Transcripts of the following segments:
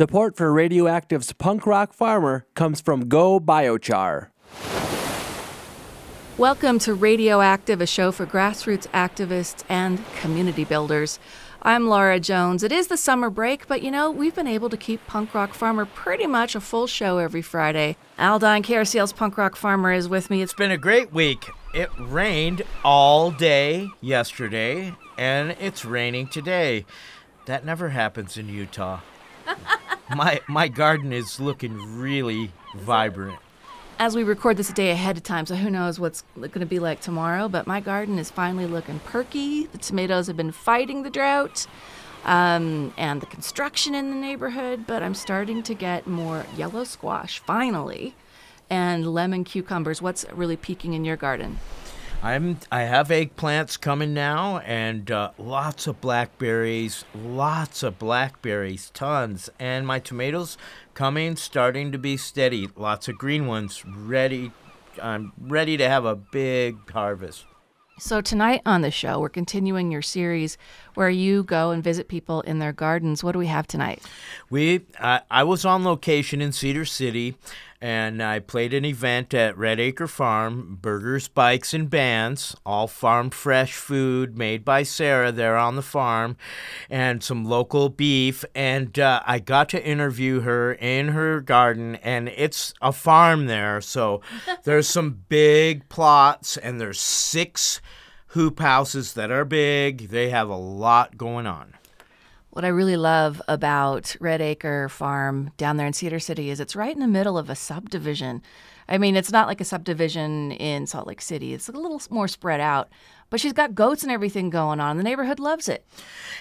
Support for Radioactive's punk rock farmer comes from Go Biochar. Welcome to Radioactive, a show for grassroots activists and community builders. I'm Laura Jones. It is the summer break, but you know, we've been able to keep Punk Rock Farmer pretty much a full show every Friday. Aldine KRCL's Punk Rock Farmer is with me. It's been a great week. It rained all day yesterday, and it's raining today. That never happens in Utah. my my garden is looking really vibrant. As we record this a day ahead of time, so who knows what's going to be like tomorrow, but my garden is finally looking perky. The tomatoes have been fighting the drought um, and the construction in the neighborhood, but I'm starting to get more yellow squash finally and lemon cucumbers. What's really peaking in your garden? I'm I have eggplants coming now, and uh, lots of blackberries, lots of blackberries, tons, and my tomatoes coming, starting to be steady. Lots of green ones ready. I'm ready to have a big harvest. So, tonight on the show, we're continuing your series where you go and visit people in their gardens. What do we have tonight? We, uh, I was on location in Cedar City and I played an event at Red Acre Farm burgers, bikes, and bands, all farm fresh food made by Sarah there on the farm, and some local beef. And uh, I got to interview her in her garden, and it's a farm there. So there's some big plots, and there's six hoop houses that are big. They have a lot going on. What I really love about Red Acre Farm down there in Cedar City is it's right in the middle of a subdivision. I mean, it's not like a subdivision in Salt Lake City. It's a little more spread out, but she's got goats and everything going on. The neighborhood loves it.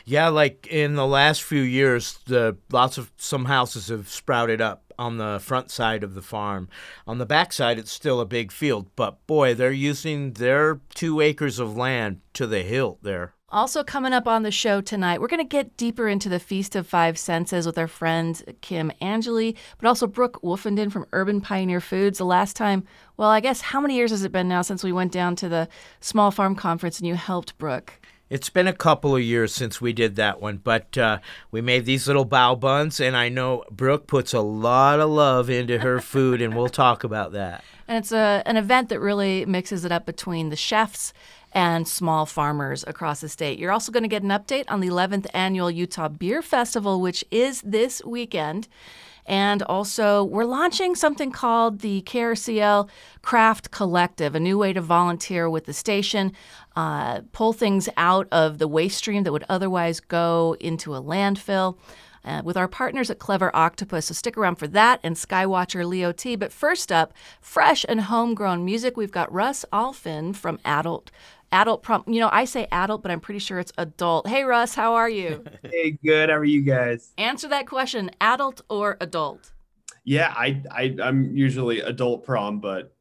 Yeah, like in the last few years, the lots of some houses have sprouted up on the front side of the farm. On the back side, it's still a big field, but boy, they're using their two acres of land to the hilt there. Also, coming up on the show tonight, we're going to get deeper into the Feast of Five Senses with our friend Kim Angeli, but also Brooke Wolfenden from Urban Pioneer Foods. The last time, well, I guess how many years has it been now since we went down to the Small Farm Conference and you helped Brooke? It's been a couple of years since we did that one, but uh, we made these little bao buns, and I know Brooke puts a lot of love into her food, and we'll talk about that. And it's a, an event that really mixes it up between the chefs and small farmers across the state. You're also going to get an update on the 11th annual Utah Beer Festival, which is this weekend. And also, we're launching something called the KRCL Craft Collective, a new way to volunteer with the station, uh, pull things out of the waste stream that would otherwise go into a landfill. Uh, with our partners at Clever Octopus. So stick around for that and Skywatcher Leo T. But first up, fresh and homegrown music. We've got Russ Alfin from Adult adult prom you know i say adult but i'm pretty sure it's adult. Hey russ how are you? Hey good. How are you guys? Answer that question adult or adult? Yeah i, I i'm usually adult prom but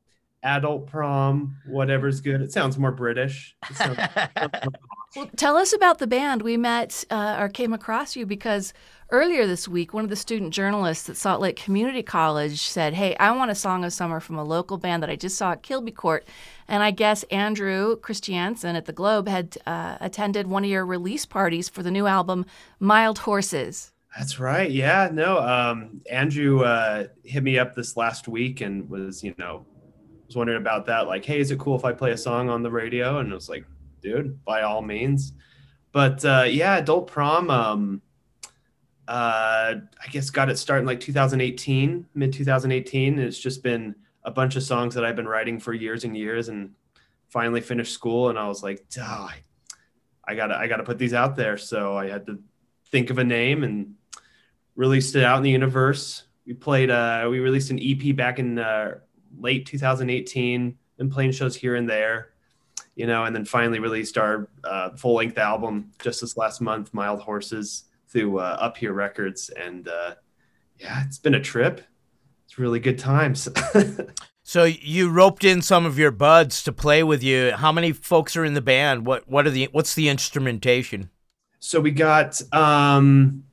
adult prom whatever's good. It sounds more british. Sounds, well tell us about the band. We met uh, or came across you because Earlier this week, one of the student journalists at Salt Lake Community College said, Hey, I want a song of summer from a local band that I just saw at Kilby Court. And I guess Andrew Christiansen at the Globe had uh, attended one of your release parties for the new album, Mild Horses. That's right. Yeah, no. Um, Andrew uh, hit me up this last week and was, you know, was wondering about that. Like, hey, is it cool if I play a song on the radio? And I was like, dude, by all means. But uh, yeah, Adult Prom. Um, uh, I guess got it started in like 2018, mid 2018. It's just been a bunch of songs that I've been writing for years and years, and finally finished school. And I was like, I gotta, I gotta put these out there. So I had to think of a name and released it out in the universe. We played, uh, we released an EP back in uh, late 2018, and playing shows here and there, you know, and then finally released our uh, full length album just this last month, Mild Horses through uh, Up Here Records, and uh, yeah, it's been a trip. Really good times. so you roped in some of your buds to play with you. How many folks are in the band? What what are the what's the instrumentation? So we got um,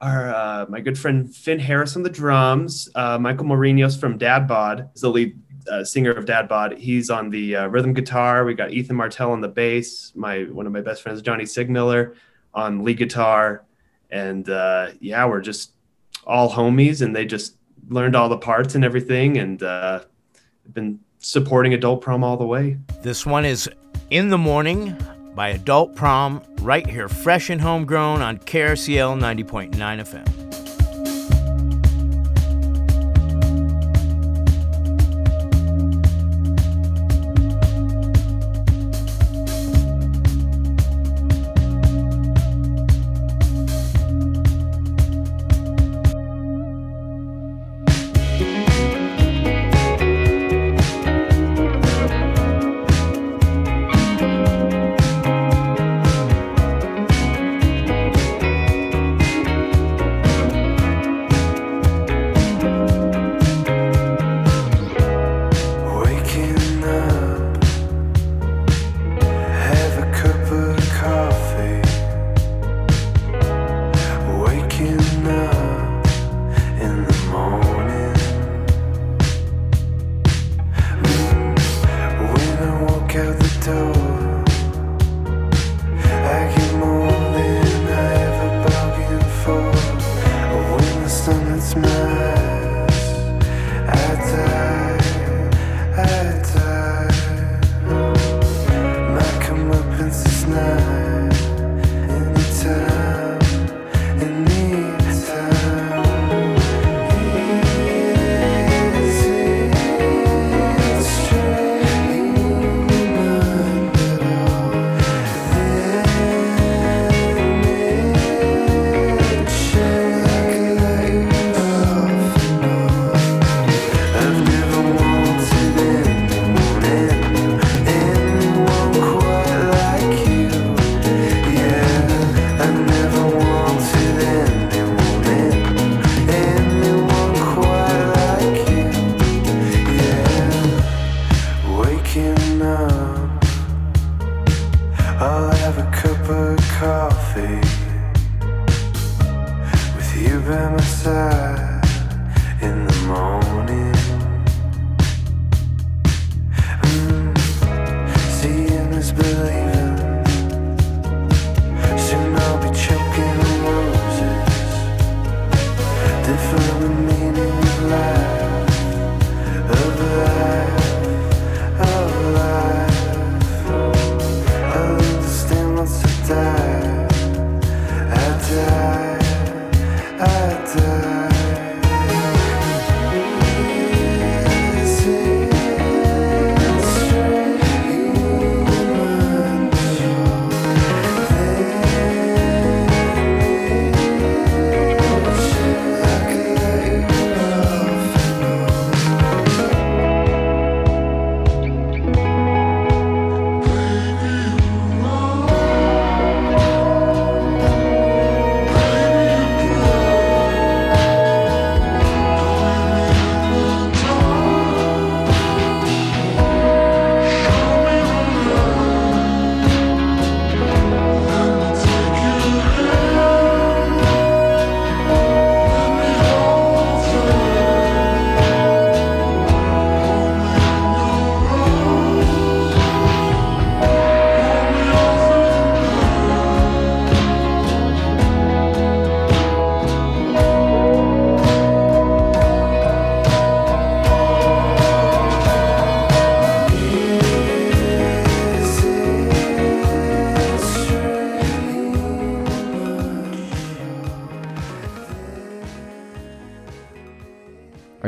our uh, my good friend Finn Harris on the drums. Uh, Michael Marinos from Dad Bod is the lead uh, singer of Dad Bod. He's on the uh, rhythm guitar. We got Ethan Martell on the bass. My one of my best friends, Johnny Sigmiller, on lead guitar and uh, yeah, we're just all homies, and they just learned all the parts and everything, and uh, been supporting Adult Prom all the way. This one is In the Morning by Adult Prom, right here, fresh and homegrown on KRCL 90.9 FM.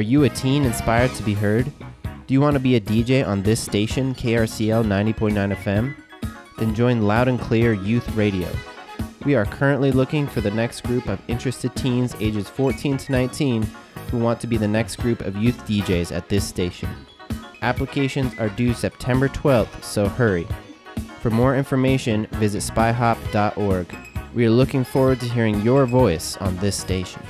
You a teen inspired to be heard? Do you want to be a DJ on this station, KRCL 90.9 FM? Then join Loud and Clear Youth Radio. We are currently looking for the next group of interested teens ages 14 to 19 who want to be the next group of youth DJs at this station. Applications are due September 12th, so hurry. For more information, visit spyhop.org. We are looking forward to hearing your voice on this station.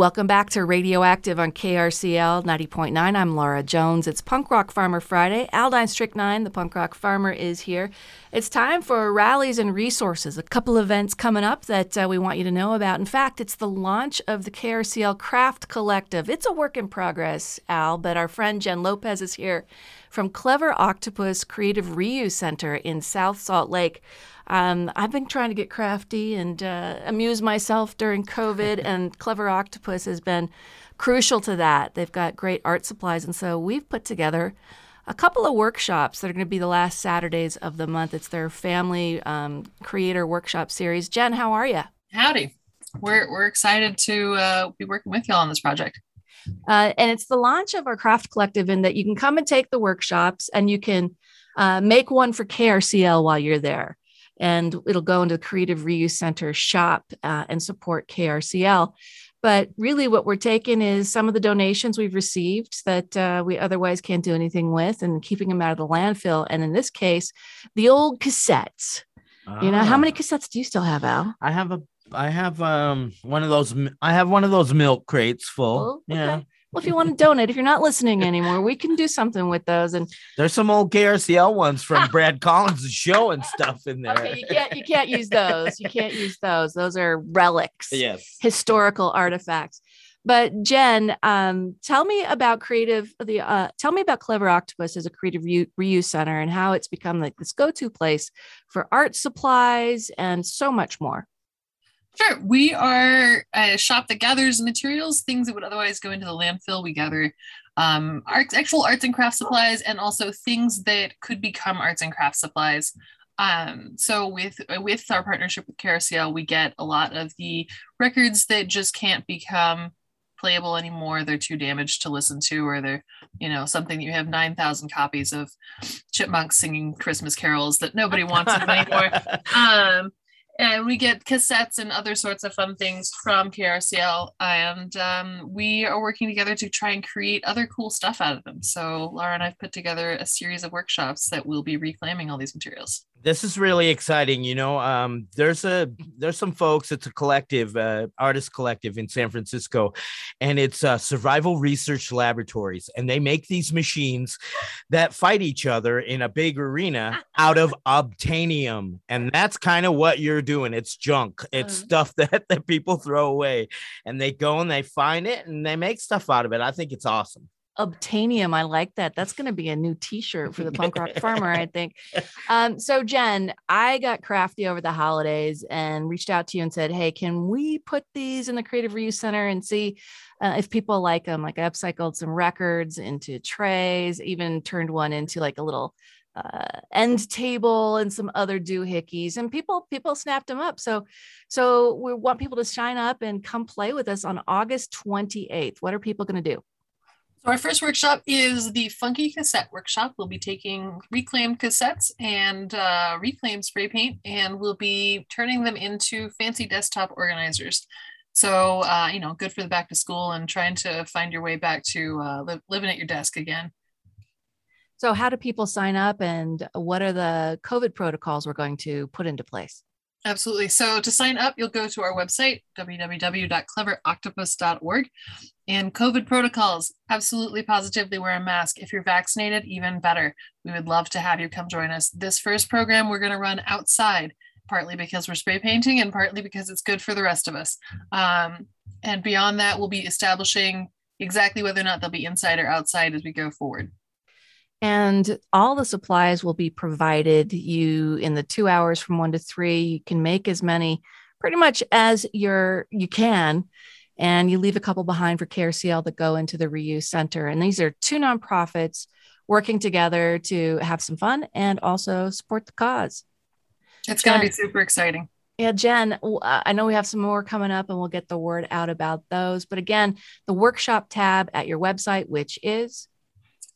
Welcome back to Radioactive on KRCL 90.9. I'm Laura Jones. It's Punk Rock Farmer Friday. Aldine Strychnine, the punk rock farmer, is here. It's time for rallies and resources. A couple events coming up that uh, we want you to know about. In fact, it's the launch of the KRCL Craft Collective. It's a work in progress, Al, but our friend Jen Lopez is here from Clever Octopus Creative Reuse Center in South Salt Lake. Um, I've been trying to get crafty and uh, amuse myself during COVID, and Clever Octopus has been crucial to that. They've got great art supplies, and so we've put together a couple of workshops that are going to be the last Saturdays of the month. It's their family um, creator workshop series. Jen, how are you? Howdy. We're, we're excited to uh, be working with y'all on this project. Uh, and it's the launch of our craft collective in that you can come and take the workshops and you can uh, make one for KRCL while you're there and it'll go into the Creative Reuse Center shop uh, and support KRCL. But really, what we're taking is some of the donations we've received that uh, we otherwise can't do anything with and keeping them out of the landfill. And in this case, the old cassettes. You know, how many cassettes do you still have, Al? I have a I have um one of those I have one of those milk crates full. Oh, okay. Yeah. Well, if you want to donate, if you're not listening anymore, we can do something with those. And There's some old KRCL ones from Brad Collins' show and stuff in there. okay, you can't you can't use those. You can't use those. Those are relics. Yes. historical artifacts. But Jen, um, tell me about creative the uh, tell me about Clever Octopus as a creative reu- reuse center and how it's become like this go-to place for art supplies and so much more. Sure. We are a shop that gathers materials, things that would otherwise go into the landfill. We gather um, art, actual arts and craft supplies and also things that could become arts and craft supplies. Um, so with with our partnership with Carousel, we get a lot of the records that just can't become playable anymore. They're too damaged to listen to, or they're, you know, something that you have 9,000 copies of chipmunks singing Christmas carols that nobody wants anymore. Um, and we get cassettes and other sorts of fun things from KRCL, And um, we are working together to try and create other cool stuff out of them. So Laura and I've put together a series of workshops that will be reclaiming all these materials. This is really exciting you know um, there's a there's some folks it's a collective uh, artist collective in san francisco and it's uh, survival research laboratories and they make these machines that fight each other in a big arena out of obtainium and that's kind of what you're doing it's junk it's Uh. stuff that, that people throw away and they go and they find it and they make stuff out of it i think it's awesome Obtainium, I like that. That's going to be a new T-shirt for the punk rock farmer, I think. Um, so Jen, I got crafty over the holidays and reached out to you and said, "Hey, can we put these in the Creative Reuse Center and see uh, if people like them?" Like I upcycled some records into trays, even turned one into like a little uh, end table and some other doohickeys, and people people snapped them up. So so we want people to sign up and come play with us on August 28th. What are people going to do? So our first workshop is the Funky Cassette Workshop. We'll be taking reclaimed cassettes and uh, reclaimed spray paint, and we'll be turning them into fancy desktop organizers. So uh, you know, good for the back to school and trying to find your way back to uh, li- living at your desk again. So, how do people sign up and what are the COVID protocols we're going to put into place? Absolutely. So to sign up, you'll go to our website, www.cleveroctopus.org. And COVID protocols, absolutely positively wear a mask. If you're vaccinated, even better. We would love to have you come join us. This first program we're going to run outside, partly because we're spray painting and partly because it's good for the rest of us. Um, and beyond that, we'll be establishing exactly whether or not they'll be inside or outside as we go forward. And all the supplies will be provided you in the two hours from one to three. You can make as many pretty much as you're you can. And you leave a couple behind for KRCL that go into the reuse center. And these are two nonprofits working together to have some fun and also support the cause. It's going to be super exciting. Yeah, Jen, uh, I know we have some more coming up and we'll get the word out about those. But again, the workshop tab at your website, which is,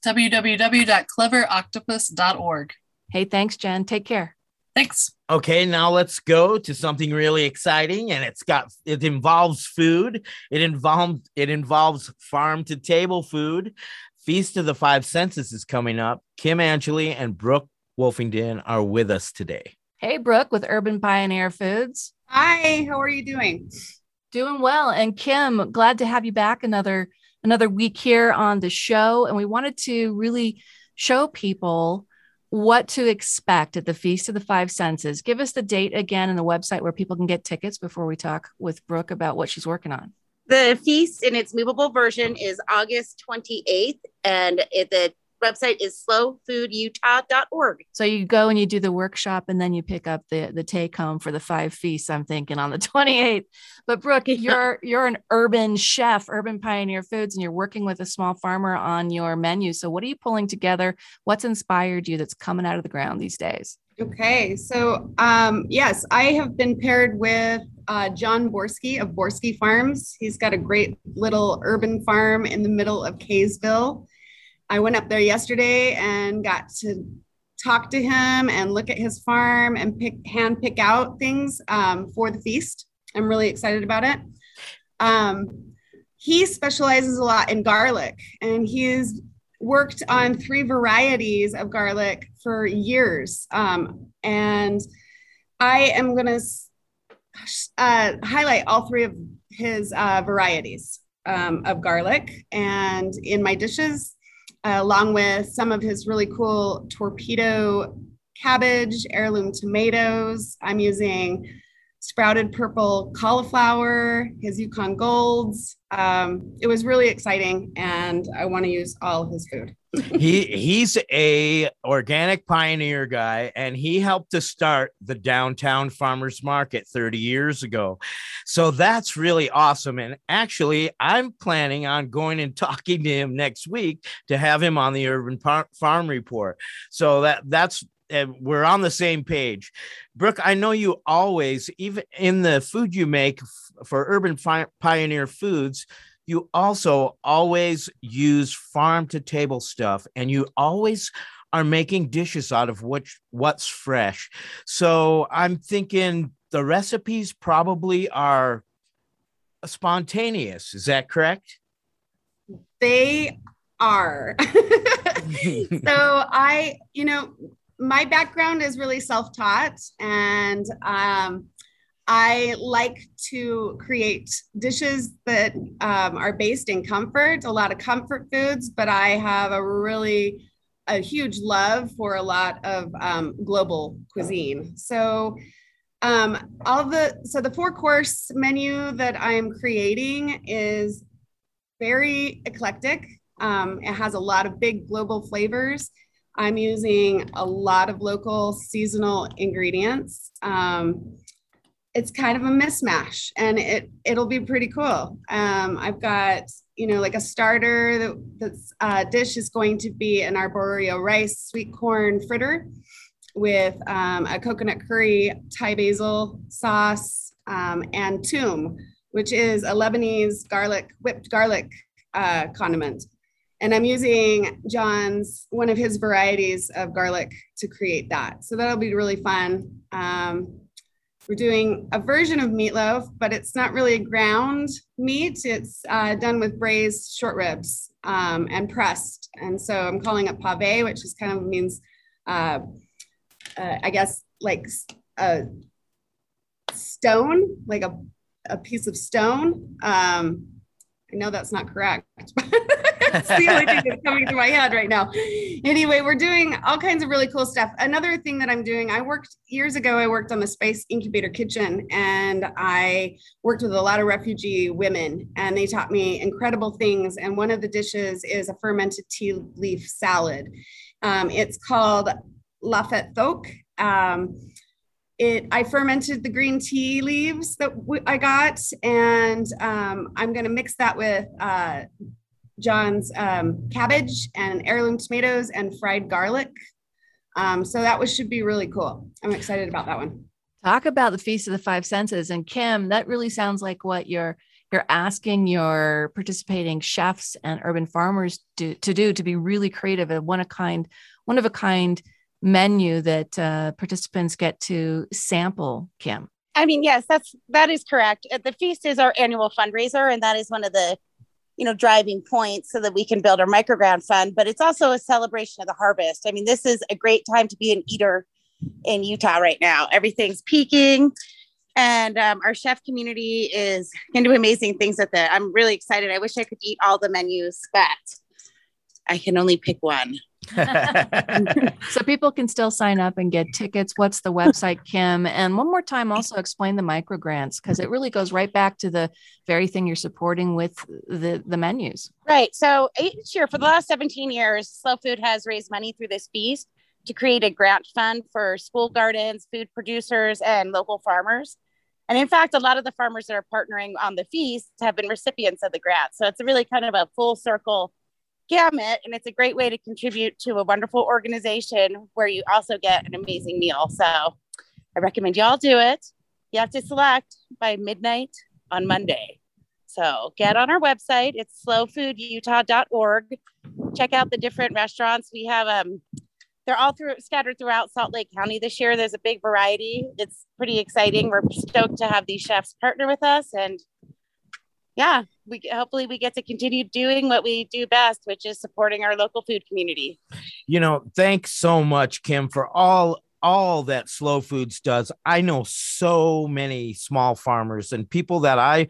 www.cleveroctopus.org. hey, thanks, Jen. Take care. Thanks. Okay, now let's go to something really exciting, and it's got it involves food. It involves it involves farm to table food. Feast of the Five Senses is coming up. Kim Angeli and Brooke Wolfington are with us today. Hey, Brooke with Urban Pioneer Foods. Hi, how are you doing? Doing well. And Kim, glad to have you back another another week here on the show. And we wanted to really show people what to expect at the Feast of the Five Senses. Give us the date again and the website where people can get tickets before we talk with Brooke about what she's working on. The feast in its movable version is August 28th, and it, the website is slowfoodutah.org. So you go and you do the workshop and then you pick up the the take home for the five feasts, I'm thinking on the 28th. But Brooke, you're you're an urban chef, urban pioneer foods, and you're working with a small farmer on your menu. So what are you pulling together? What's inspired you that's coming out of the ground these days? Okay, so um, yes, I have been paired with uh, John Borsky of Borsky Farms. He's got a great little urban farm in the middle of Kaysville. I went up there yesterday and got to talk to him and look at his farm and pick hand pick out things um, for the feast. I'm really excited about it. Um, he specializes a lot in garlic, and he's worked on three varieties of garlic for years. Um, and I am going to uh, highlight all three of his uh, varieties um, of garlic and in my dishes, uh, along with some of his really cool torpedo cabbage, heirloom tomatoes. I'm using sprouted purple cauliflower, his Yukon Golds. Um, it was really exciting, and I want to use all his food. he he's a organic pioneer guy and he helped to start the downtown farmers market 30 years ago so that's really awesome and actually i'm planning on going and talking to him next week to have him on the urban farm report so that that's and we're on the same page. Brooke, I know you always, even in the food you make for Urban Fi- Pioneer Foods, you also always use farm to table stuff and you always are making dishes out of which what's fresh. So I'm thinking the recipes probably are spontaneous. Is that correct? They are. so I, you know, my background is really self-taught and um, I like to create dishes that um, are based in comfort, a lot of comfort foods, but I have a really a huge love for a lot of um, global cuisine. So um, all the so the four course menu that I'm creating is very eclectic. Um, it has a lot of big global flavors I'm using a lot of local seasonal ingredients. Um, it's kind of a mismatch and it it'll be pretty cool. Um, I've got you know like a starter that that's uh, dish is going to be an arborio rice sweet corn fritter with um, a coconut curry Thai basil sauce um, and toum, which is a Lebanese garlic whipped garlic uh, condiment. And I'm using John's, one of his varieties of garlic to create that. So that'll be really fun. Um, we're doing a version of meatloaf, but it's not really ground meat. It's uh, done with braised short ribs um, and pressed. And so I'm calling it pave, which is kind of means, uh, uh, I guess, like a stone, like a, a piece of stone. Um, I know that's not correct. That's the only thing that's coming to my head right now. Anyway, we're doing all kinds of really cool stuff. Another thing that I'm doing, I worked years ago, I worked on the Spice Incubator Kitchen and I worked with a lot of refugee women and they taught me incredible things. And one of the dishes is a fermented tea leaf salad. Um, it's called Laphet Thoke. Um, it I fermented the green tea leaves that w- I got, and um, I'm going to mix that with uh, John's um, cabbage and heirloom tomatoes and fried garlic. Um, so that was should be really cool. I'm excited about that one. Talk about the feast of the five senses, and Kim, that really sounds like what you're you're asking your participating chefs and urban farmers to, to do to be really creative and one of kind one of a kind menu that uh, participants get to sample. Kim. I mean, yes, that's that is correct. The feast is our annual fundraiser, and that is one of the you know driving points so that we can build our microgrant fund but it's also a celebration of the harvest. I mean this is a great time to be an eater in utah right now. Everything's peaking and um, our chef community is going to do amazing things with it. I'm really excited. I wish i could eat all the menus but i can only pick one so people can still sign up and get tickets. What's the website, Kim? And one more time, also explain the micro grants because it really goes right back to the very thing you're supporting with the the menus. Right. So each year for the last 17 years, Slow Food has raised money through this feast to create a grant fund for school gardens, food producers, and local farmers. And in fact, a lot of the farmers that are partnering on the feast have been recipients of the grant. So it's really kind of a full circle gamut and it's a great way to contribute to a wonderful organization where you also get an amazing meal. So i recommend y'all do it. You have to select by midnight on monday. So get on our website. It's slowfoodutah.org check out the different restaurants. We have um they're all through scattered throughout salt lake county this year. There's a big variety. It's pretty exciting. We're stoked to have these chefs partner with us and yeah, we hopefully we get to continue doing what we do best, which is supporting our local food community. You know, thanks so much, Kim, for all all that slow foods does i know so many small farmers and people that i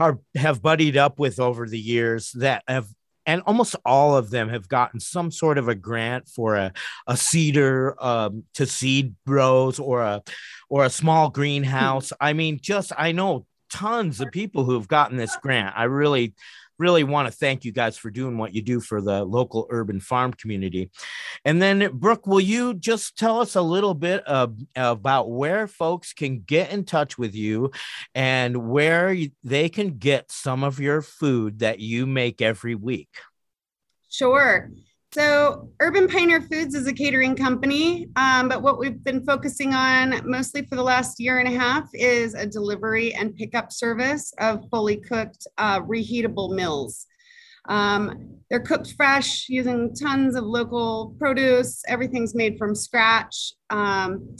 are have buddied up with over the years that have and almost all of them have gotten some sort of a grant for a, a seeder um, to seed rows or a or a small greenhouse i mean just i know tons of people who have gotten this grant. I really, really want to thank you guys for doing what you do for the local urban farm community. And then, Brooke, will you just tell us a little bit of, about where folks can get in touch with you and where they can get some of your food that you make every week? Sure. So, Urban Pioneer Foods is a catering company, um, but what we've been focusing on mostly for the last year and a half is a delivery and pickup service of fully cooked, uh, reheatable meals. Um, they're cooked fresh using tons of local produce. Everything's made from scratch. Um,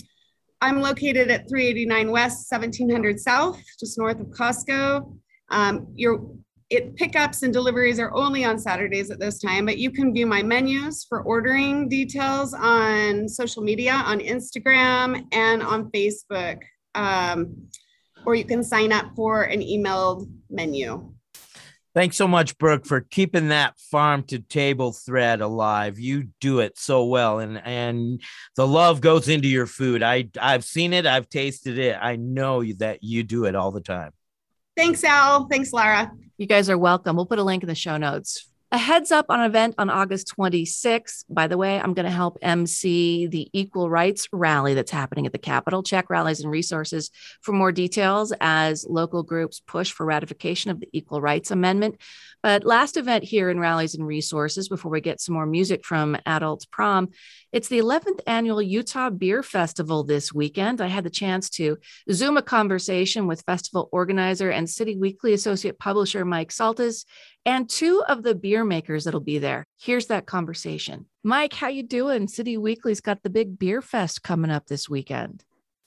I'm located at 389 West, 1700 South, just north of Costco. Um, you're it pickups and deliveries are only on Saturdays at this time, but you can view my menus for ordering details on social media, on Instagram and on Facebook. Um, or you can sign up for an emailed menu. Thanks so much, Brooke, for keeping that farm to table thread alive. You do it so well, and and the love goes into your food. I I've seen it, I've tasted it. I know that you do it all the time. Thanks, Al. Thanks, Lara. You guys are welcome. We'll put a link in the show notes. A heads up on an event on August 26th. By the way, I'm going to help MC the Equal Rights Rally that's happening at the Capitol. Check rallies and resources for more details as local groups push for ratification of the Equal Rights Amendment. But last event here in Rallies and Resources before we get some more music from Adult Prom it's the 11th annual Utah Beer Festival this weekend. I had the chance to Zoom a conversation with festival organizer and City Weekly associate publisher Mike Saltis and two of the beer makers that'll be there. Here's that conversation. Mike, how you doing? City Weekly's got the big beer fest coming up this weekend.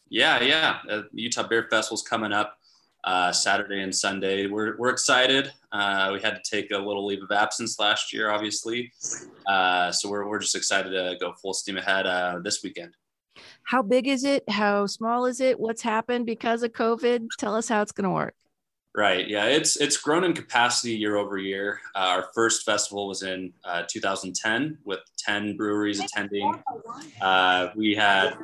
Yeah, yeah. Uh, Utah Beer Festival's coming up uh, Saturday and Sunday. We're, we're excited. Uh, we had to take a little leave of absence last year, obviously. Uh, so we're, we're just excited to go full steam ahead uh, this weekend. How big is it? How small is it? What's happened because of COVID? Tell us how it's going to work. Right. Yeah. It's it's grown in capacity year over year. Uh, our first festival was in uh, 2010 with 10 breweries attending. Uh, we had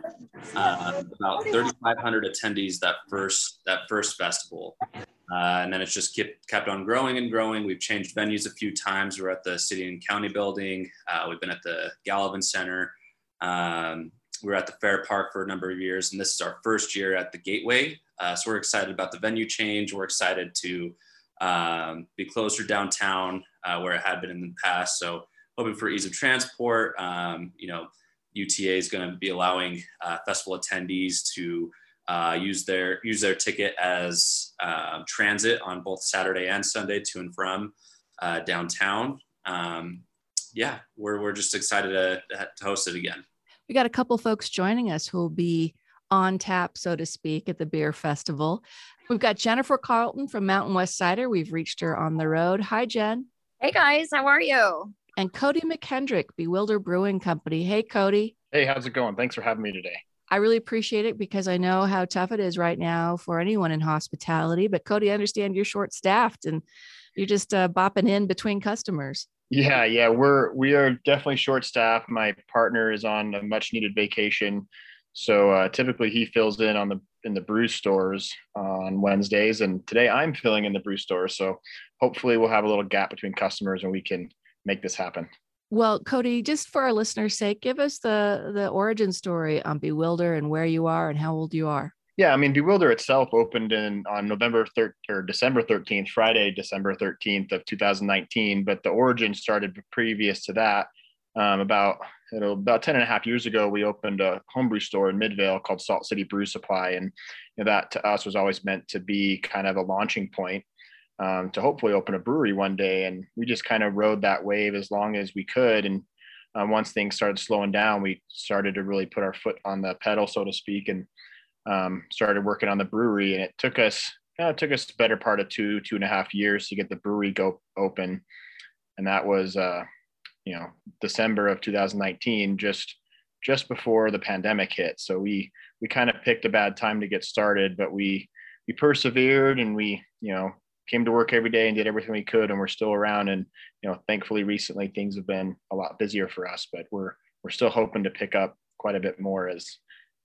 uh, about 3,500 attendees that first that first festival, uh, and then it's just kept kept on growing and growing. We've changed venues a few times. We're at the city and county building. Uh, we've been at the Gallivan Center. Um, we were at the Fair Park for a number of years, and this is our first year at the Gateway. Uh, so we're excited about the venue change. We're excited to um, be closer downtown uh, where it had been in the past. So hoping for ease of transport. Um, you know, UTA is going to be allowing uh, festival attendees to uh, use their use their ticket as uh, transit on both Saturday and Sunday to and from uh, downtown. Um, yeah, we're, we're just excited to, to host it again. We got a couple folks joining us who will be on tap, so to speak, at the beer festival. We've got Jennifer Carlton from Mountain West Cider. We've reached her on the road. Hi, Jen. Hey, guys. How are you? And Cody McKendrick, Bewilder Brewing Company. Hey, Cody. Hey, how's it going? Thanks for having me today. I really appreciate it because I know how tough it is right now for anyone in hospitality. But Cody, I understand you're short staffed and you're just uh, bopping in between customers. Yeah, yeah, we're we are definitely short staffed. My partner is on a much needed vacation, so uh, typically he fills in on the in the brew stores on Wednesdays, and today I'm filling in the brew store. So hopefully we'll have a little gap between customers and we can make this happen. Well, Cody, just for our listeners' sake, give us the the origin story on Bewilder and where you are and how old you are. Yeah, I mean, Bewilder itself opened in on November 3rd or December 13th, Friday, December 13th of 2019. But the origin started previous to that. Um, about you know, about 10 and a half years ago, we opened a homebrew store in Midvale called Salt City Brew Supply. And you know, that to us was always meant to be kind of a launching point um, to hopefully open a brewery one day. And we just kind of rode that wave as long as we could. And um, once things started slowing down, we started to really put our foot on the pedal, so to speak, and um, started working on the brewery, and it took us you know, it took us the better part of two two and a half years to get the brewery go open, and that was uh, you know December of 2019, just just before the pandemic hit. So we we kind of picked a bad time to get started, but we we persevered and we you know came to work every day and did everything we could, and we're still around. And you know, thankfully, recently things have been a lot busier for us, but we're we're still hoping to pick up quite a bit more as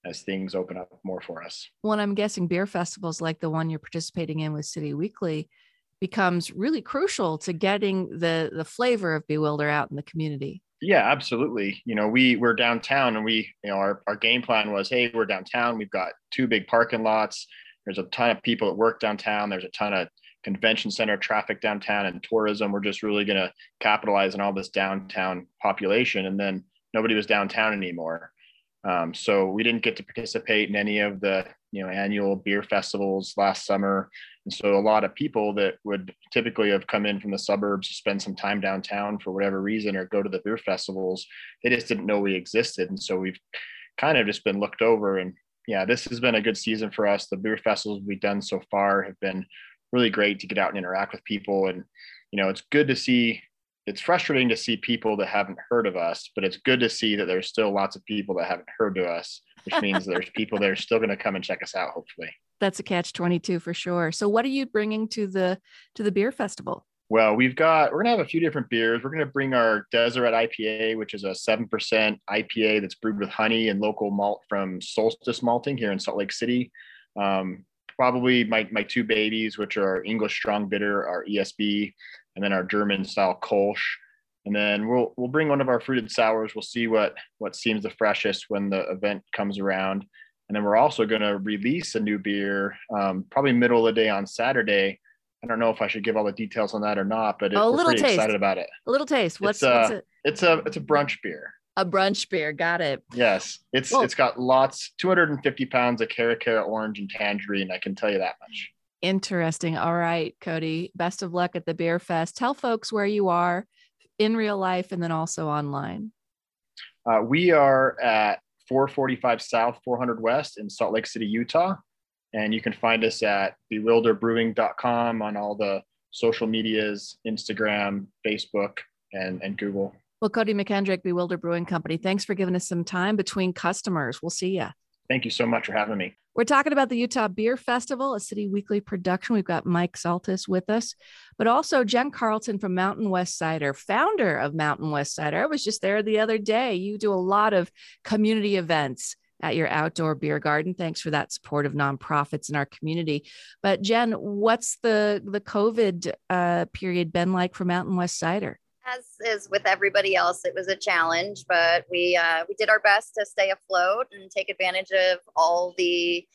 as things open up more for us. Well, I'm guessing beer festivals like the one you're participating in with City Weekly becomes really crucial to getting the the flavor of Bewilder out in the community. Yeah, absolutely. You know, we we're downtown and we, you know, our, our game plan was, hey, we're downtown. We've got two big parking lots. There's a ton of people that work downtown. There's a ton of convention center traffic downtown and tourism. We're just really going to capitalize on all this downtown population. And then nobody was downtown anymore. Um, so we didn't get to participate in any of the you know annual beer festivals last summer, and so a lot of people that would typically have come in from the suburbs to spend some time downtown for whatever reason or go to the beer festivals, they just didn't know we existed, and so we've kind of just been looked over. And yeah, this has been a good season for us. The beer festivals we've done so far have been really great to get out and interact with people, and you know it's good to see it's frustrating to see people that haven't heard of us, but it's good to see that there's still lots of people that haven't heard of us, which means there's people that are still going to come and check us out. Hopefully, that's a catch twenty two for sure. So, what are you bringing to the to the beer festival? Well, we've got we're gonna have a few different beers. We're gonna bring our Deseret IPA, which is a seven percent IPA that's brewed with honey and local malt from Solstice Malting here in Salt Lake City. Um, probably my my two babies, which are English Strong Bitter, our ESB, and then our German style Kolsch. And then we'll we'll bring one of our fruited sours. We'll see what what seems the freshest when the event comes around. And then we're also going to release a new beer, um, probably middle of the day on Saturday. I don't know if I should give all the details on that or not, but it, oh, we're pretty taste. excited about it. A little taste. What's, it's a, what's it? It's a it's a brunch beer. A brunch beer. Got it. Yes, it's it's got lots, 250 pounds of Cara Cara orange and tangerine. I can tell you that much. Interesting. All right, Cody. Best of luck at the Beer Fest. Tell folks where you are in real life and then also online. Uh, we are at 445 South, 400 West in Salt Lake City, Utah. And you can find us at bewilderbrewing.com on all the social medias Instagram, Facebook, and, and Google. Well, Cody McKendrick, Bewilder Brewing Company, thanks for giving us some time between customers. We'll see you. Thank you so much for having me. We're talking about the Utah Beer Festival, a city weekly production. We've got Mike Saltis with us, but also Jen Carlton from Mountain West Cider, founder of Mountain West Cider. I was just there the other day. You do a lot of community events at your outdoor beer garden. Thanks for that support of nonprofits in our community. But Jen, what's the the COVID uh, period been like for Mountain West Cider? As is with everybody else, it was a challenge, but we uh, we did our best to stay afloat and take advantage of all the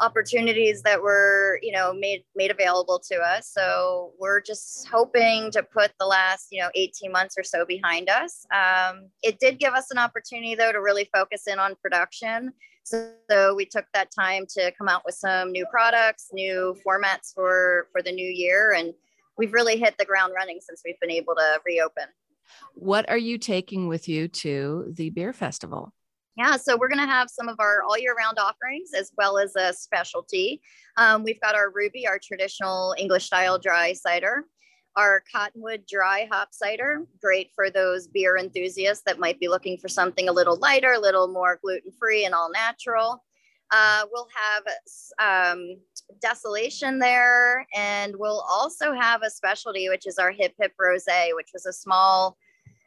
opportunities that were you know made made available to us. So we're just hoping to put the last you know 18 months or so behind us. Um, it did give us an opportunity though to really focus in on production. So, so we took that time to come out with some new products, new formats for for the new year and we've really hit the ground running since we've been able to reopen. What are you taking with you to the beer festival? Yeah, so we're going to have some of our all year round offerings as well as a specialty. Um, we've got our Ruby, our traditional English style dry cider, our Cottonwood dry hop cider, great for those beer enthusiasts that might be looking for something a little lighter, a little more gluten free and all natural. Uh, we'll have um, Desolation there, and we'll also have a specialty, which is our Hip Hip Rose, which was a small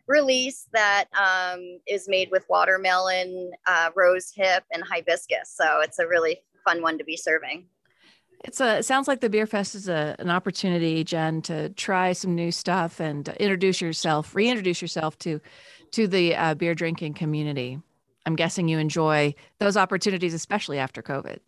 release that um, is made with watermelon, uh, rose hip, and hibiscus. So it's a really fun one to be serving. It's a. It sounds like the beer fest is a, an opportunity, Jen, to try some new stuff and introduce yourself, reintroduce yourself to, to the uh, beer drinking community. I'm guessing you enjoy those opportunities, especially after COVID.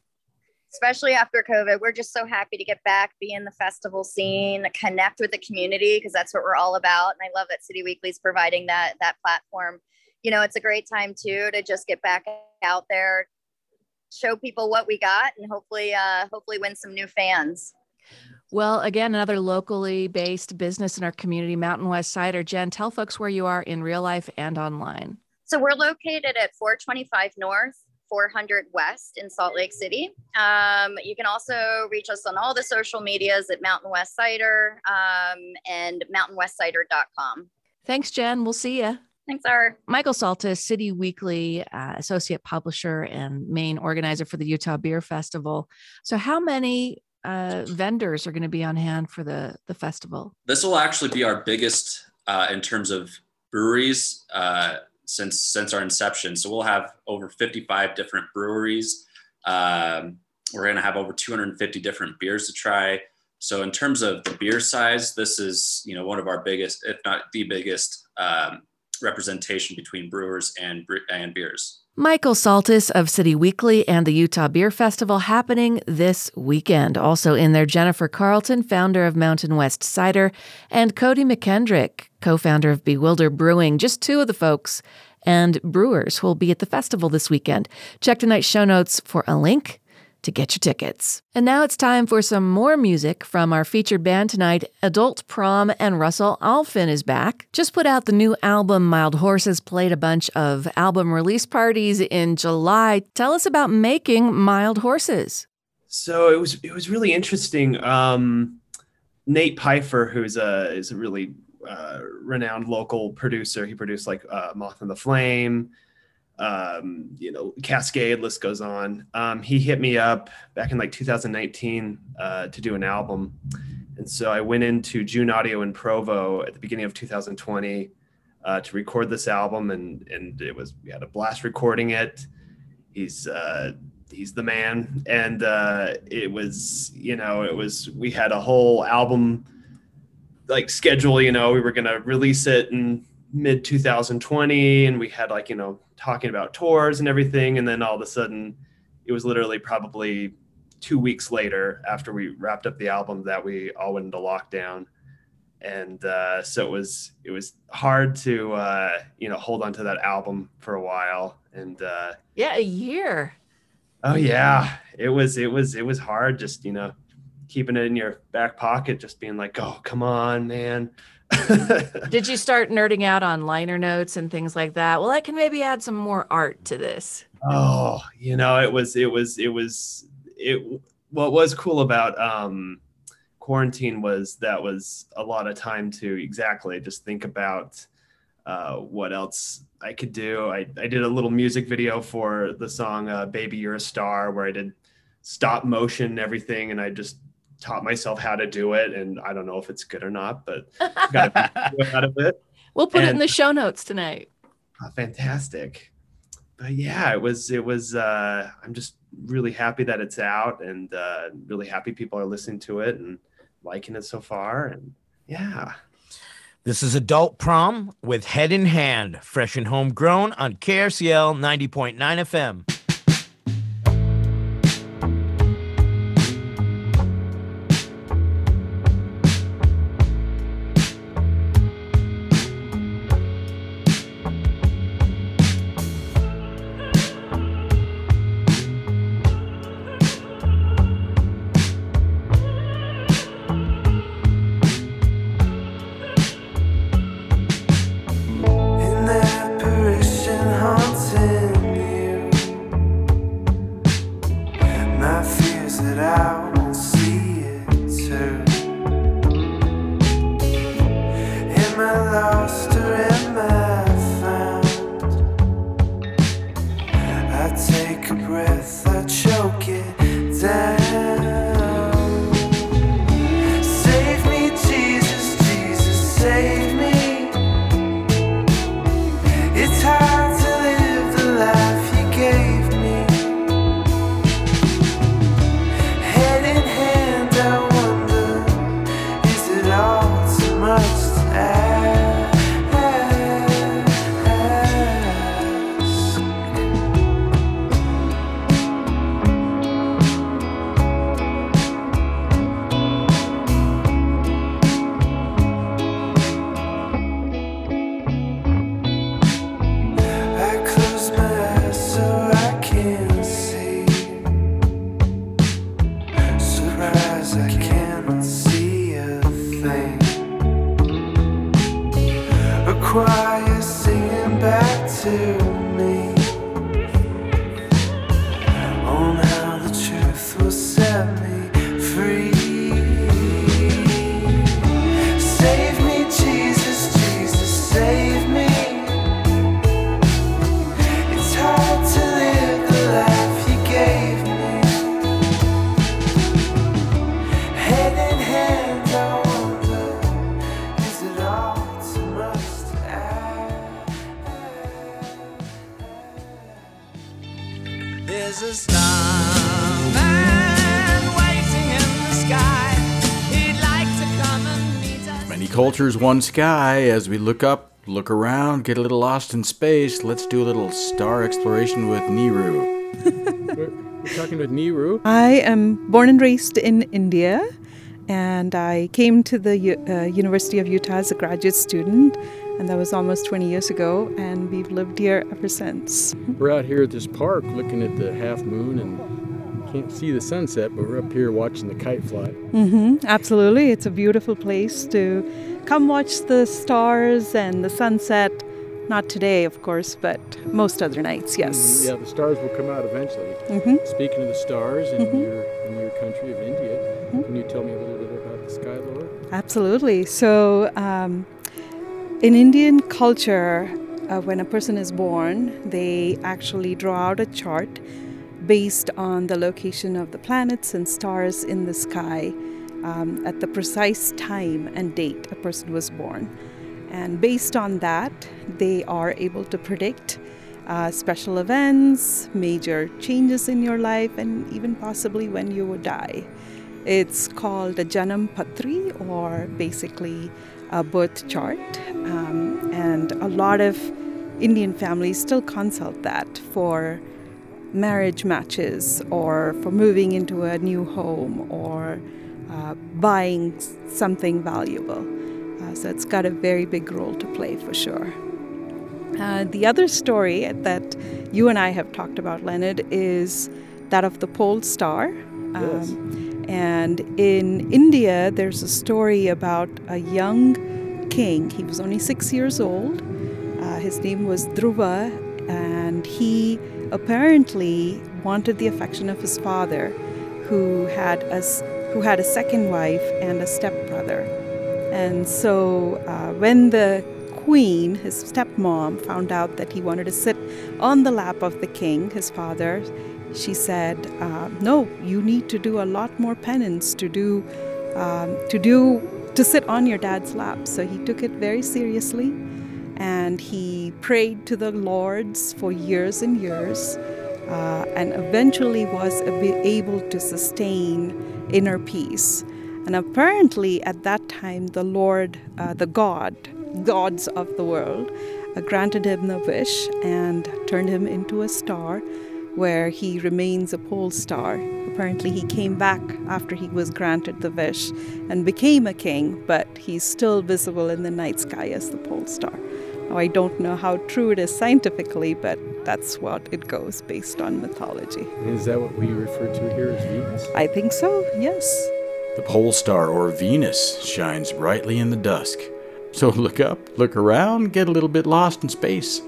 Especially after COVID, we're just so happy to get back, be in the festival scene, connect with the community because that's what we're all about. And I love that City Weekly is providing that that platform. You know, it's a great time too to just get back out there, show people what we got, and hopefully, uh, hopefully, win some new fans. Well, again, another locally based business in our community, Mountain West Cider. Jen, tell folks where you are in real life and online. So we're located at 425 North, 400 West in Salt Lake City. Um, you can also reach us on all the social medias at Mountain West Cider um, and mountainwestcider.com. Thanks, Jen. We'll see you. Thanks, R. Michael Saltis, City Weekly uh, associate publisher and main organizer for the Utah Beer Festival. So, how many uh, vendors are going to be on hand for the the festival? This will actually be our biggest uh, in terms of breweries uh, since since our inception. So we'll have over 55 different breweries. Um, we're going to have over 250 different beers to try. So in terms of the beer size, this is you know one of our biggest, if not the biggest, um, representation between brewers and and beers. Michael Saltis of City Weekly and the Utah Beer Festival happening this weekend. Also in there, Jennifer Carlton, founder of Mountain West Cider, and Cody McKendrick, co founder of Bewilder Brewing, just two of the folks and brewers who will be at the festival this weekend. Check tonight's show notes for a link to get your tickets. And now it's time for some more music from our featured band tonight, Adult Prom, and Russell Alfin is back. Just put out the new album, Mild Horses, played a bunch of album release parties in July. Tell us about making Mild Horses. So it was it was really interesting. Um, Nate Pfeiffer, who's a is a really uh, renowned local producer. He produced like uh, Moth and the Flame, um, you know, Cascade, list goes on. Um, he hit me up back in like 2019 uh, to do an album. And so I went into June Audio in Provo at the beginning of 2020 uh, to record this album. And, and it was, we had a blast recording it. He's, uh, he's the man. And it was, you know, it was, we had a whole album like schedule, you know, we were going to release it in mid 2020 and we had like, you know, talking about tours and everything. And then all of a sudden, it was literally probably two weeks later after we wrapped up the album that we all went into lockdown. And uh, so it was it was hard to uh, you know hold on to that album for a while. And uh, yeah, a year. Oh yeah, it was it was it was hard. Just you know keeping it in your back pocket, just being like, oh come on, man Did you start nerding out on liner notes and things like that? Well, I can maybe add some more art to this. Oh, you know, it was, it was, it was, it, what was cool about, um, quarantine was that was a lot of time to exactly just think about, uh, what else I could do. I, I did a little music video for the song, uh, baby, you're a star where I did stop motion and everything. And I just taught myself how to do it, and I don't know if it's good or not, but got a out of it. We'll put and, it in the show notes tonight. Uh, fantastic. But yeah, it was it was. Uh, I'm just really happy that it's out, and uh, really happy people are listening to it and liking it so far. And yeah. This is Adult Prom with Head in Hand, fresh and homegrown on KRCL 90.9 FM. Many cultures, one sky. As we look up, look around, get a little lost in space, let's do a little star exploration with Niru. we're, we're talking with Niru. I am born and raised in India, and I came to the U- uh, University of Utah as a graduate student, and that was almost 20 years ago, and we've lived here ever since. We're out here at this park looking at the half moon and can't see the sunset, but we're up here watching the kite fly. Mm-hmm, absolutely. It's a beautiful place to come watch the stars and the sunset. Not today, of course, but most other nights, yes. Yeah, the stars will come out eventually. Mm-hmm. Speaking of the stars in, Mhm. your, in your country of India, Mm-hmm. can you tell me a little bit about the sky lore? Absolutely. So, um, in Indian culture, uh, when a person is born, they actually draw out a chart based on the location of the planets and stars in the sky um, at the precise time and date a person was born. And based on that, they are able to predict uh, special events, major changes in your life, and even possibly when you would die. It's called a Janam Patri, or basically a birth chart. Um, and a lot of Indian families still consult that for marriage matches or for moving into a new home or uh, buying something valuable. Uh, so it's got a very big role to play for sure. Uh, the other story that you and I have talked about, Leonard, is that of the pole star. Yes. And in India, there's a story about a young king. He was only six years old. Uh, his name was Dhruva, and he apparently wanted the affection of his father, who had a, who had a second wife and a stepbrother. And so uh, when the queen, his stepmom, found out that he wanted to sit on the lap of the king, his father, she said, uh, "No, you need to do a lot more penance to do, um, to do, to sit on your dad's lap." So he took it very seriously, and he prayed to the lords for years and years, uh, and eventually was ab- able to sustain inner peace. And apparently, at that time, the Lord, uh, the God, gods of the world, uh, granted him the wish and turned him into a star where he remains a pole star. Apparently, he came back after he was granted the wish and became a king, but he's still visible in the night sky as the pole star. Now, I don't know how true it is scientifically, but that's what it goes based on mythology. Is that what we refer to here as Venus? I think so, yes. The pole star, or Venus, shines brightly in the dusk. So look up, look around, get a little bit lost in space.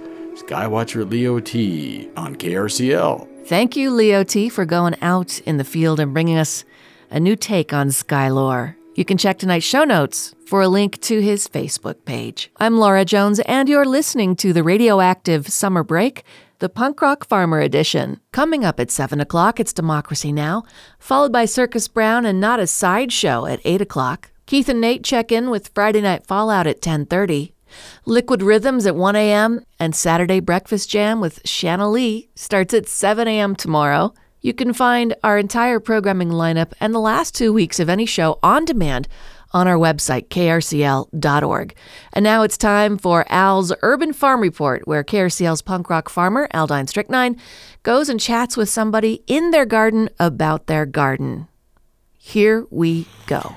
Skywatcher Leo T on KRCL. Thank you, Leo T, for going out in the field and bringing us a new take on Skylore. You can check tonight's show notes for a link to his Facebook page. I'm Laura Jones, and you're listening to the Radioactive Summer Break the Punk Rock Farmer Edition. Coming up at 7 o'clock, it's Democracy Now!, followed by Circus Brown and Not a Sideshow at 8 o'clock. Keith and Nate check in with Friday Night Fallout at 10.30. Liquid Rhythms at 1 a.m. and Saturday Breakfast Jam with Shanna Lee starts at 7 a.m. tomorrow. You can find our entire programming lineup and the last two weeks of any show on demand on our website, krcl.org. And now it's time for Al's Urban Farm Report, where KRCL's punk rock farmer, Aldine Strychnine, goes and chats with somebody in their garden about their garden. Here we go.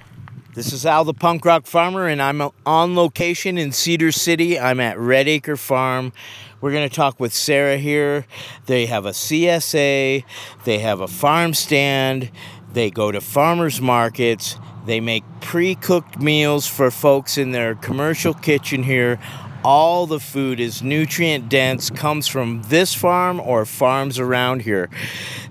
This is Al the Punk Rock Farmer, and I'm on location in Cedar City. I'm at Red Acre Farm. We're going to talk with Sarah here. They have a CSA, they have a farm stand, they go to farmers markets, they make pre cooked meals for folks in their commercial kitchen here. All the food is nutrient dense, comes from this farm or farms around here.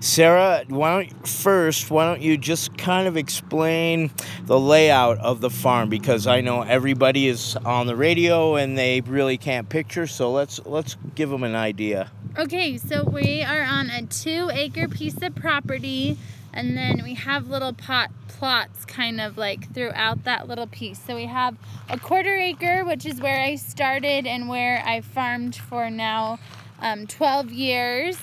Sarah, why don't first, why don't you just kind of explain the layout of the farm because I know everybody is on the radio and they really can't picture, so let's let's give them an idea. Okay, so we are on a two acre piece of property, and then we have little pot plots kind of like throughout that little piece. So we have a quarter acre, which is where I started and where I farmed for now um, 12 years.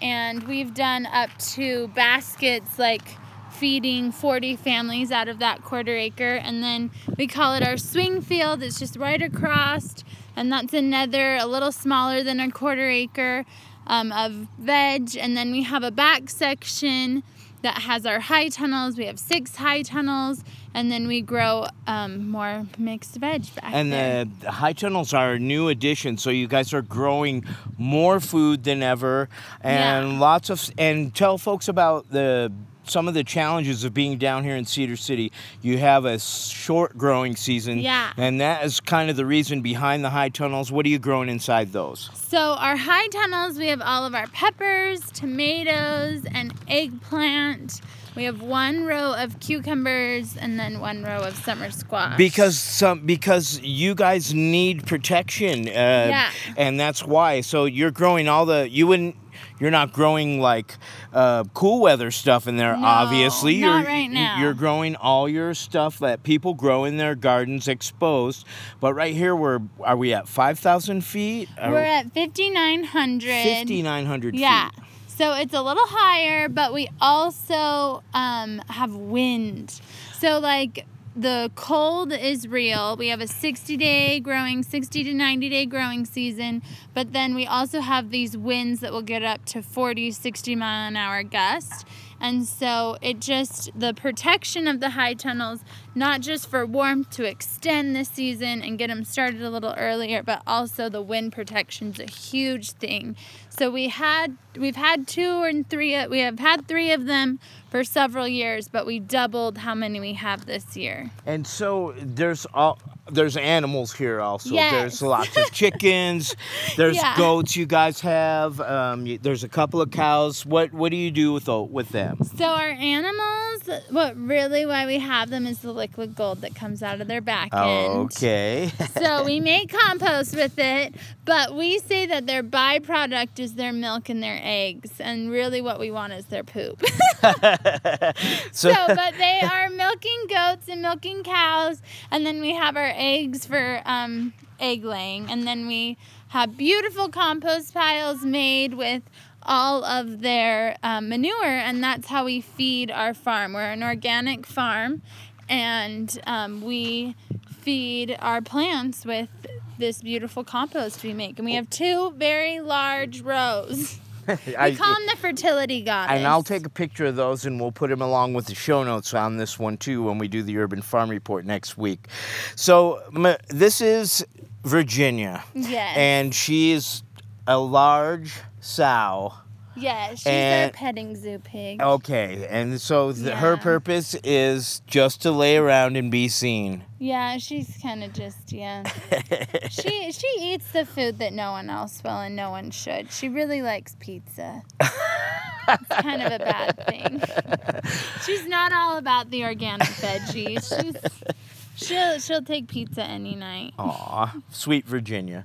And we've done up to baskets like feeding 40 families out of that quarter acre. And then we call it our swing field. It's just right across. And that's another, a little smaller than a quarter acre um, of veg. And then we have a back section that has our high tunnels. We have six high tunnels. And then we grow um, more mixed veg back And there. the, the high tunnels are a new addition, so you guys are growing more food than ever, and lots of. And tell folks about the some of the challenges of being down here in Cedar City. You have a short growing season, Yeah. and that is kind of the reason behind the high tunnels. What are you growing inside those? So our high tunnels, we have all of our peppers, tomatoes, and eggplant. We have one row of cucumbers and then one row of summer squash. Because some because you guys need protection, uh, Yeah. and that's why. So you're growing all the you wouldn't. You're not growing like uh, cool weather stuff in there, No, obviously. not you're, right now. You're growing all your stuff that people grow in their gardens exposed. But right here, we're are we at five thousand feet? Are- We're at 5,900. 5,900 Yeah. feet. So it's a little higher, but we also um, have wind. So, like, the cold is real. We have a 60 day growing, 60 to 90 day growing season, but then we also have these winds that will get up to 40, 60 mile an hour gust. And so it just, the protection of the high tunnels, not just for warmth to extend this season and get them started a little earlier, but also the wind protection's a huge thing. So we had, we've had two and three, we have had three of them for several years, but we doubled how many we have this year. And so there's all there's animals here also. Yes. There's lots of chickens. There's Yeah. goats you guys have. Um, there's a couple of cows. What what do you do with with them? So our animals, what really why we have them is the liquid gold that comes out of their back end. Okay. so we make compost with it, but we say that their byproduct is their milk and their eggs, and really what we want is their poop. so, but they are milking goats and milking cows, and then we have our eggs for um, egg laying, and then we have beautiful compost piles made with all of their um, manure, and that's how we feed our farm. We're an organic farm, and um, we feed our plants with this beautiful compost we make. And we have two very large rows. We I- call them the fertility goddess. and I'll take a picture of those and we'll put them along with the show notes on this one too when we do the Urban Farm Report next week. So this is Virginia. Yes. And she is a large sow. Yeah, she's And- our petting zoo pig. Okay, and so th- her purpose is just to lay around and be seen. Yeah, she's kind of just yeah. she she eats the food that no one else will and no one should. She really likes pizza. it's kind of a bad thing. she's not all about the organic veggies. She's She'll she'll take pizza any night. Aw, sweet Virginia.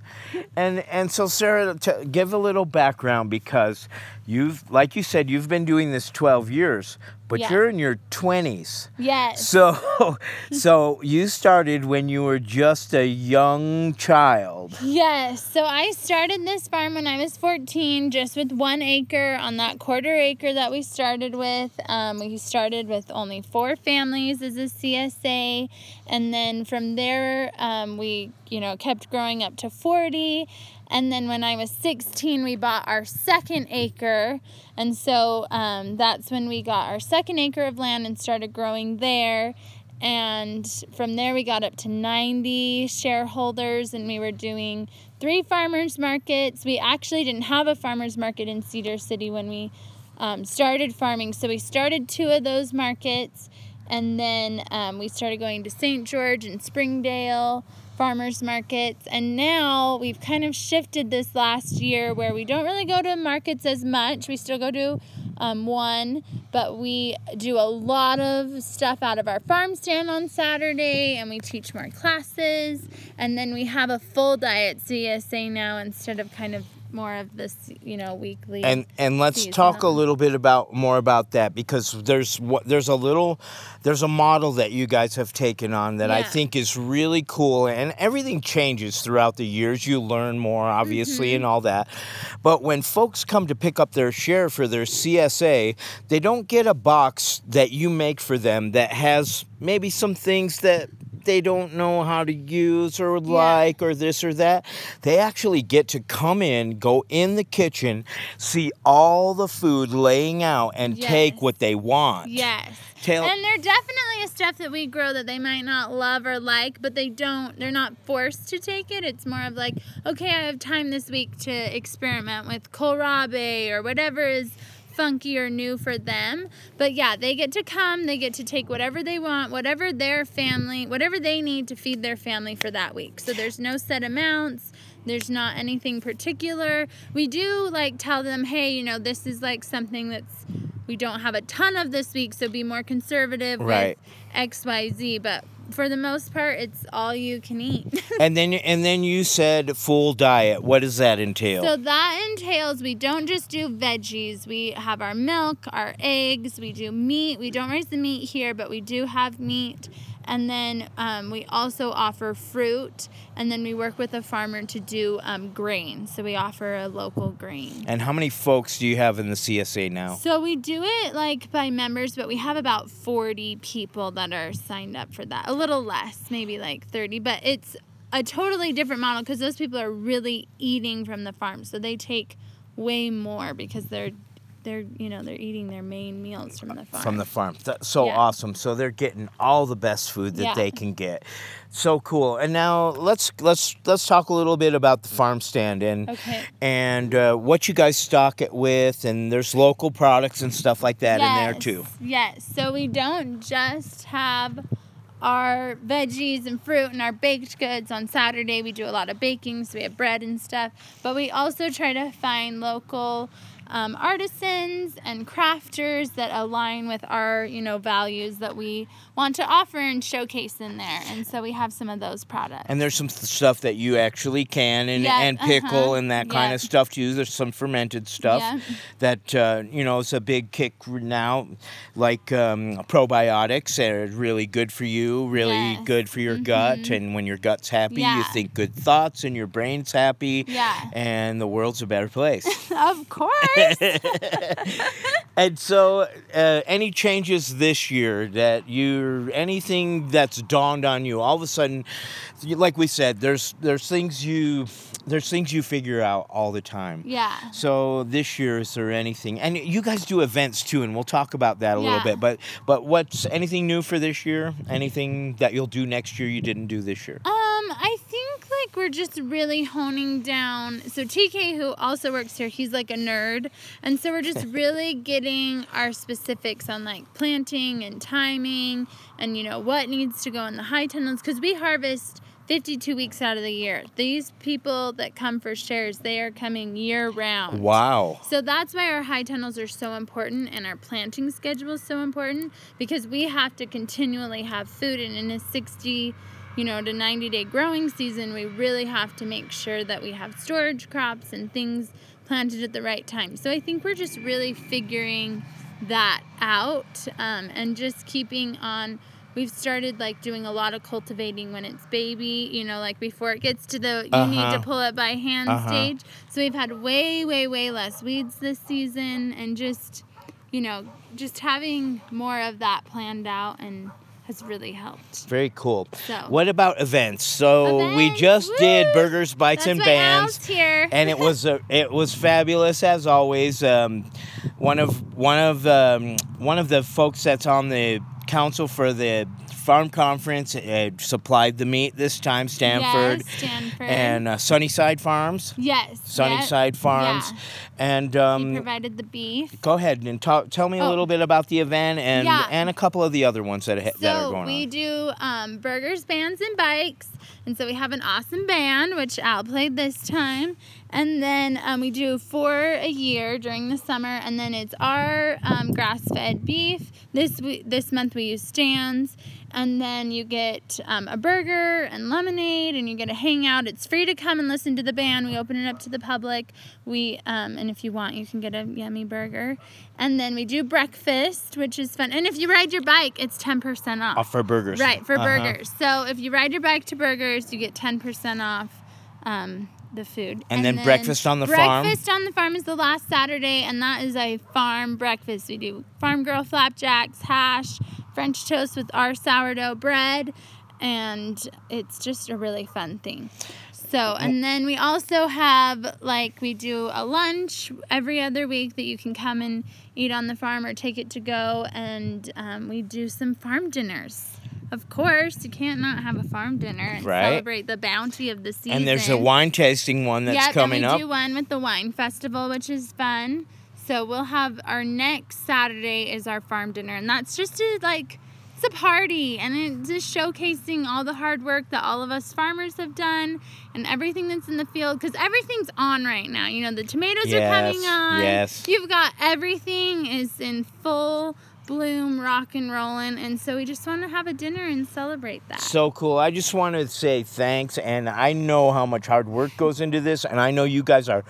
And and so Sarah, to give a little background because you've, like you said, you've been doing this 12 years, but Yeah. you're in your 20s. Yes. So, so you started when you were just a young child. Yes. So I started this farm when I was 14, just with one acre on that quarter acre that we started with. Um, we started with only four families as a CSA. And then from there, um, we, you know, kept growing up to 40. And then when I was 16, we bought our second acre. And so um, that's when we got our second acre of land and started growing there. And from there, we got up to 90 shareholders, and we were doing three farmers markets. We actually didn't have a farmers market in Cedar City when we um, started farming. So we started two of those markets, and then um, we started going to St. George and Springdale farmers markets. And now we've kind of shifted this last year where we don't really go to markets as much. We still go to um, one, but we do a lot of stuff out of our farm stand on Saturday and we teach more classes. And then we have a full diet CSA now instead of kind of more of this, you know, weekly. And and let's talk a little bit about more about that because there's what there's a little there's a model that you guys have taken on that I think is really cool and everything changes throughout the years. You learn more obviously Mm-hmm. and all that. But when folks come to pick up their share for their CSA, they don't get a box that you make for them that has maybe some things that they don't know how to use or like or this or that. They actually get to come in, go in the kitchen, see all the food laying out and take what they want. Yes. Tail- and there definitely is stuff that we grow that they might not love or like, but they don't, they're not forced to take it. It's more of like, okay, I have time this week to experiment with kohlrabi or whatever is funky or new for them. But yeah, they get to come, they get to take whatever they want, whatever their family, whatever they need to feed their family for that week. So there's no set amounts. There's not anything particular. We do like tell them, hey, you know, this is like something that's we don't have a ton of this week, so be more conservative Right. with XYZ. But for the most part, it's all you can eat. and then and then you said full diet. What does that entail? So that entails we don't just do veggies. We have our milk, our eggs, we do meat. We don't raise the meat here, but we do have meat. And then um, we also offer fruit. And then we work with a farmer to do um, grain. So we offer a local grain. and how many folks do you have in the CSA now? So we do it like by members, but we have about 40 people that are signed up for that. A little less, maybe like 30, but it's a totally different model because those people are really eating from the farm. So they take way more because they're they're you know they're eating their main meals from the farm. From the farm. That's so Yeah. awesome. So they're getting all the best food that Yeah. they can get. So cool. And now let's let's let's talk a little bit about the farm stand and Okay. and uh, what you guys stock it with and there's local products and stuff like that in there Yes, too. Yes. So we don't just have our veggies and fruit and our baked goods on Saturday. We do a lot of baking, so we have bread and stuff. But we also try to find local um, artisans and crafters that align with our, you know, values that we want to offer and showcase in there. And so we have some of those products. And there's some stuff that you actually can and, Yeah, and pickle uh-huh, and that kind yeah. of stuff too. There's some fermented stuff Yeah. that uh, you know is a big kick now, like um, probiotics are really good for you, really Yes. Mm-hmm. good for your gut. And when your gut's happy, you think good thoughts, and your brain's happy. Yeah. And the world's a better place. of course. and so, uh, any changes this year that you, anything that's dawned on you, all of a sudden, like we said, there's there's things you there's things you figure out all the time. Yeah. So this year, is there anything? And you guys do events too, and we'll talk about that a little Yeah. bit. But but what's anything new for this year? Anything that you'll do next year you didn't do this year? Um, I think like we're just really honing down. So TK, who also works here, he's like a nerd, and so we're just really getting our specifics on like planting and timing, and you know what needs to go in the high tunnels because we harvest 52 weeks out of the year. These people that come for shares, they are coming year round. Wow. So that's why our high tunnels are so important and our planting schedule is so important because we have to continually have food and in a 60 you know to 90 day growing season we really have to make sure that we have storage crops and things planted at the right time so i think we're just really figuring that out um, and just keeping on we've started like doing a lot of cultivating when it's baby you know like before it gets to the you need Uh-huh. to pull it by hand Uh-huh. stage so we've had way way way less weeds this season and just you know just having more of that planned out and has really helped Very cool. So- What about events? So we just did burgers, bites, That's and bands, here. and it was a, it was fabulous as always. Um, one of one of um, one of the folks that's on the council for the farm conference uh, supplied the meat this time. Stanford, Yes, Stanford. and uh, Sunnyside Farms. yes Sunnyside yep, Farms, yeah. and he um, provided the beef go ahead and talk, tell me a Oh. little bit about the event and Yeah. and a couple of the other ones that ha- that are So going we on. do um, burgers, bands, and bikes, and so we have an awesome band, which Al played this time, and then um, we do four a year during the summer, and then it's our um, grass-fed beef. This we, this month we use stands, and then you get um, a burger and lemonade, and you get to hang out. It's free to come and listen to the band. We open it up to the public. We um, and if you want, you can get a yummy burger, and then we do breakfast, which is fun. And if you ride your bike, it's ten percent off. Oh, for burgers. Right, for Uh-huh. burgers. So if you ride your bike to burgers, you get 10% off um, the food. And then breakfast on the farm? Breakfast on the farm is the last Saturday, and that is a farm breakfast. We do farm girl flapjacks, hash, French toast with our sourdough bread, and it's just a really fun thing. So, and then we also have like we do a lunch every other week that you can come and eat on the farm or take it to go, and um, we do some farm dinners. Of course, you can't not have a farm dinner and Right. celebrate the bounty of the season. And there's a wine tasting one that's yep, coming and we up. do one with the wine festival, which is fun. So we'll have our next Saturday is our farm dinner, and that's just to like it's a party and it's just showcasing all the hard work that all of us farmers have done and everything that's in the field because everything's on right now. You know the tomatoes are coming on. yes. You've got everything is in full bloom, rock and rolling, and so we just want to have a dinner and celebrate that. So cool. I just want to say thanks. And I know how much hard work goes into this. And I know you guys are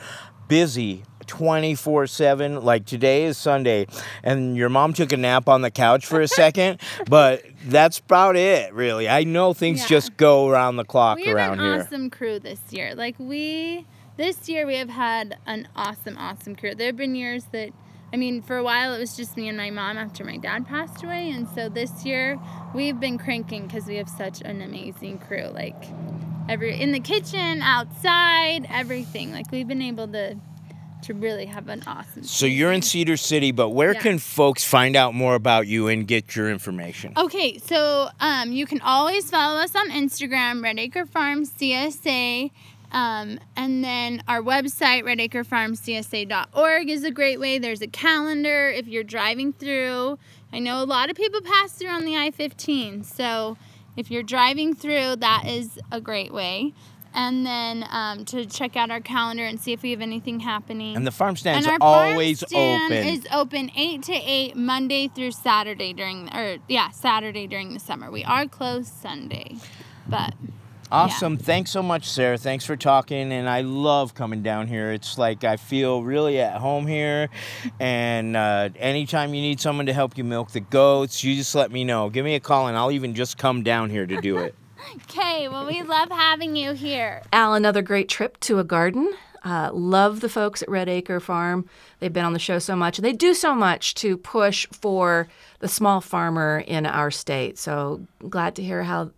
busy 24 7. Like today is Sunday. And your mom took a nap on the couch for a second. but that's about it, really. I know things Yeah. just go around the clock we have around an here. awesome crew this year. Like we, this year we have had an awesome, awesome crew. There have been years that, I mean, for a while it was just me and my mom after my dad passed away, and so this year we've been cranking because we have such an amazing crew. Like every in the kitchen, outside, everything. Like we've been able to to really have an awesome. So you're in Cedar City, but where Yeah. can folks find out more about you and get your information? Okay, so um, you can always follow us on Instagram, Red Acre Farm CSA. Um, and then our website, redacrefarmcsa.org, is a great way. There's a calendar if you're driving through. I know a lot of people pass through on the I 15. So if you're driving through, that is a great way. And then um, to check out our calendar and see if we have anything happening. And the farm stand's And our farm always stand open. is open eight to eight Monday through Saturday during, or yeah, Saturday during the summer. We are closed Sunday, but Awesome. Thanks so much, Sarah. Thanks for talking. And I love coming down here. It's like I feel really at home here. And uh, anytime you need someone to help you milk the goats, you just let me know. Give me a call, and I'll even just come down here to do it. okay. Well, we love having you here. Al, another great trip to a garden. Uh, love the folks at Red Acre Farm. They've been on the show so much, and they do so much to push for the small farmer in our state. So glad to hear how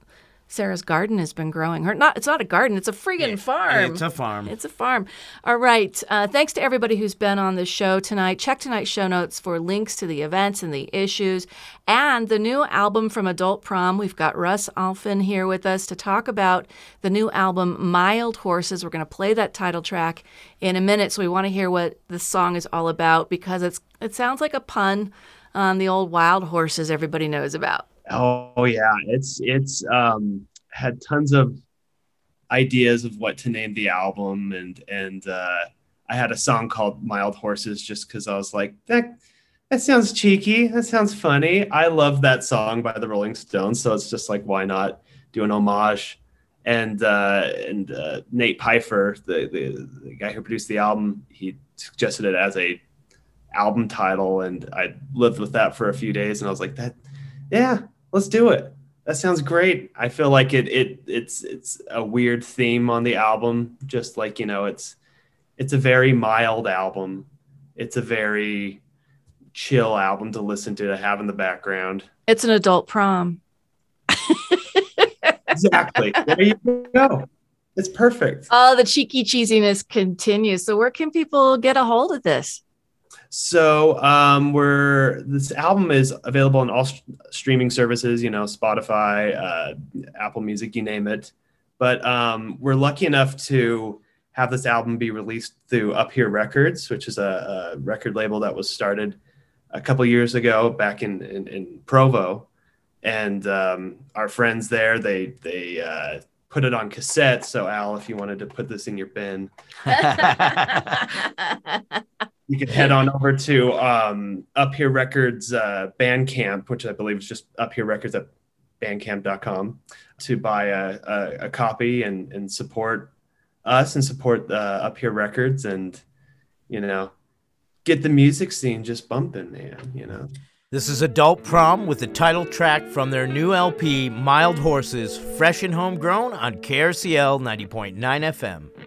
Sarah's garden has been growing. Her not it's not a garden, it's a friggin' farm. It's a farm. It's a farm. All right. Uh, thanks to everybody who's been on the show tonight. Check tonight's show notes for links to the events and the issues and the new album from Adult Prom. We've got Russ Alfin here with us to talk about the new album, Mild Horses. We're going to play that title track in a minute. So we want to hear what the song is all about because it's it sounds like a pun on the old wild horses everybody knows about. Oh yeah, it's it's um, had tons of ideas of what to name the album, and and uh, I had a song called Mild Horses just because I was like that. That sounds cheeky. That sounds funny. I love that song by the Rolling Stones, so it's just like why not do an homage? And uh, and uh, Nate Pfeiffer, the, the the guy who produced the album, he suggested it as a album title, and I lived with that for a few days, and I was like that, yeah, let's do it. That sounds great. I feel like it it it's it's a weird theme on the album, just like you know, it's it's a very mild album. It's a very chill album to listen to to have in the background. It's an adult prom. Exactly. there you go. It's perfect. Oh, the cheeky cheesiness continues. So, where can people get a hold of this? So um, we're this album is available on all st- streaming services, you know, Spotify, uh, Apple Music, you name it. But um, we're lucky enough to have this album be released through Up Here Records, which is a, a record label that was started a couple years ago back in in, in Provo. And um, our friends there, they they uh, put it on cassette. So Al, if you wanted to put this in your bin, you can head on over to um, Up Here Records uh, Bandcamp, which I believe is just Up Here Records at bandcamp.com to buy a, a, a copy and, and support us and support uh, Up Here Records and, you know, get the music scene just bumping, man, you know. This is Adult Prom with the title track from their new LP, Mild Horses, fresh and homegrown on KRCL 90.9 FM.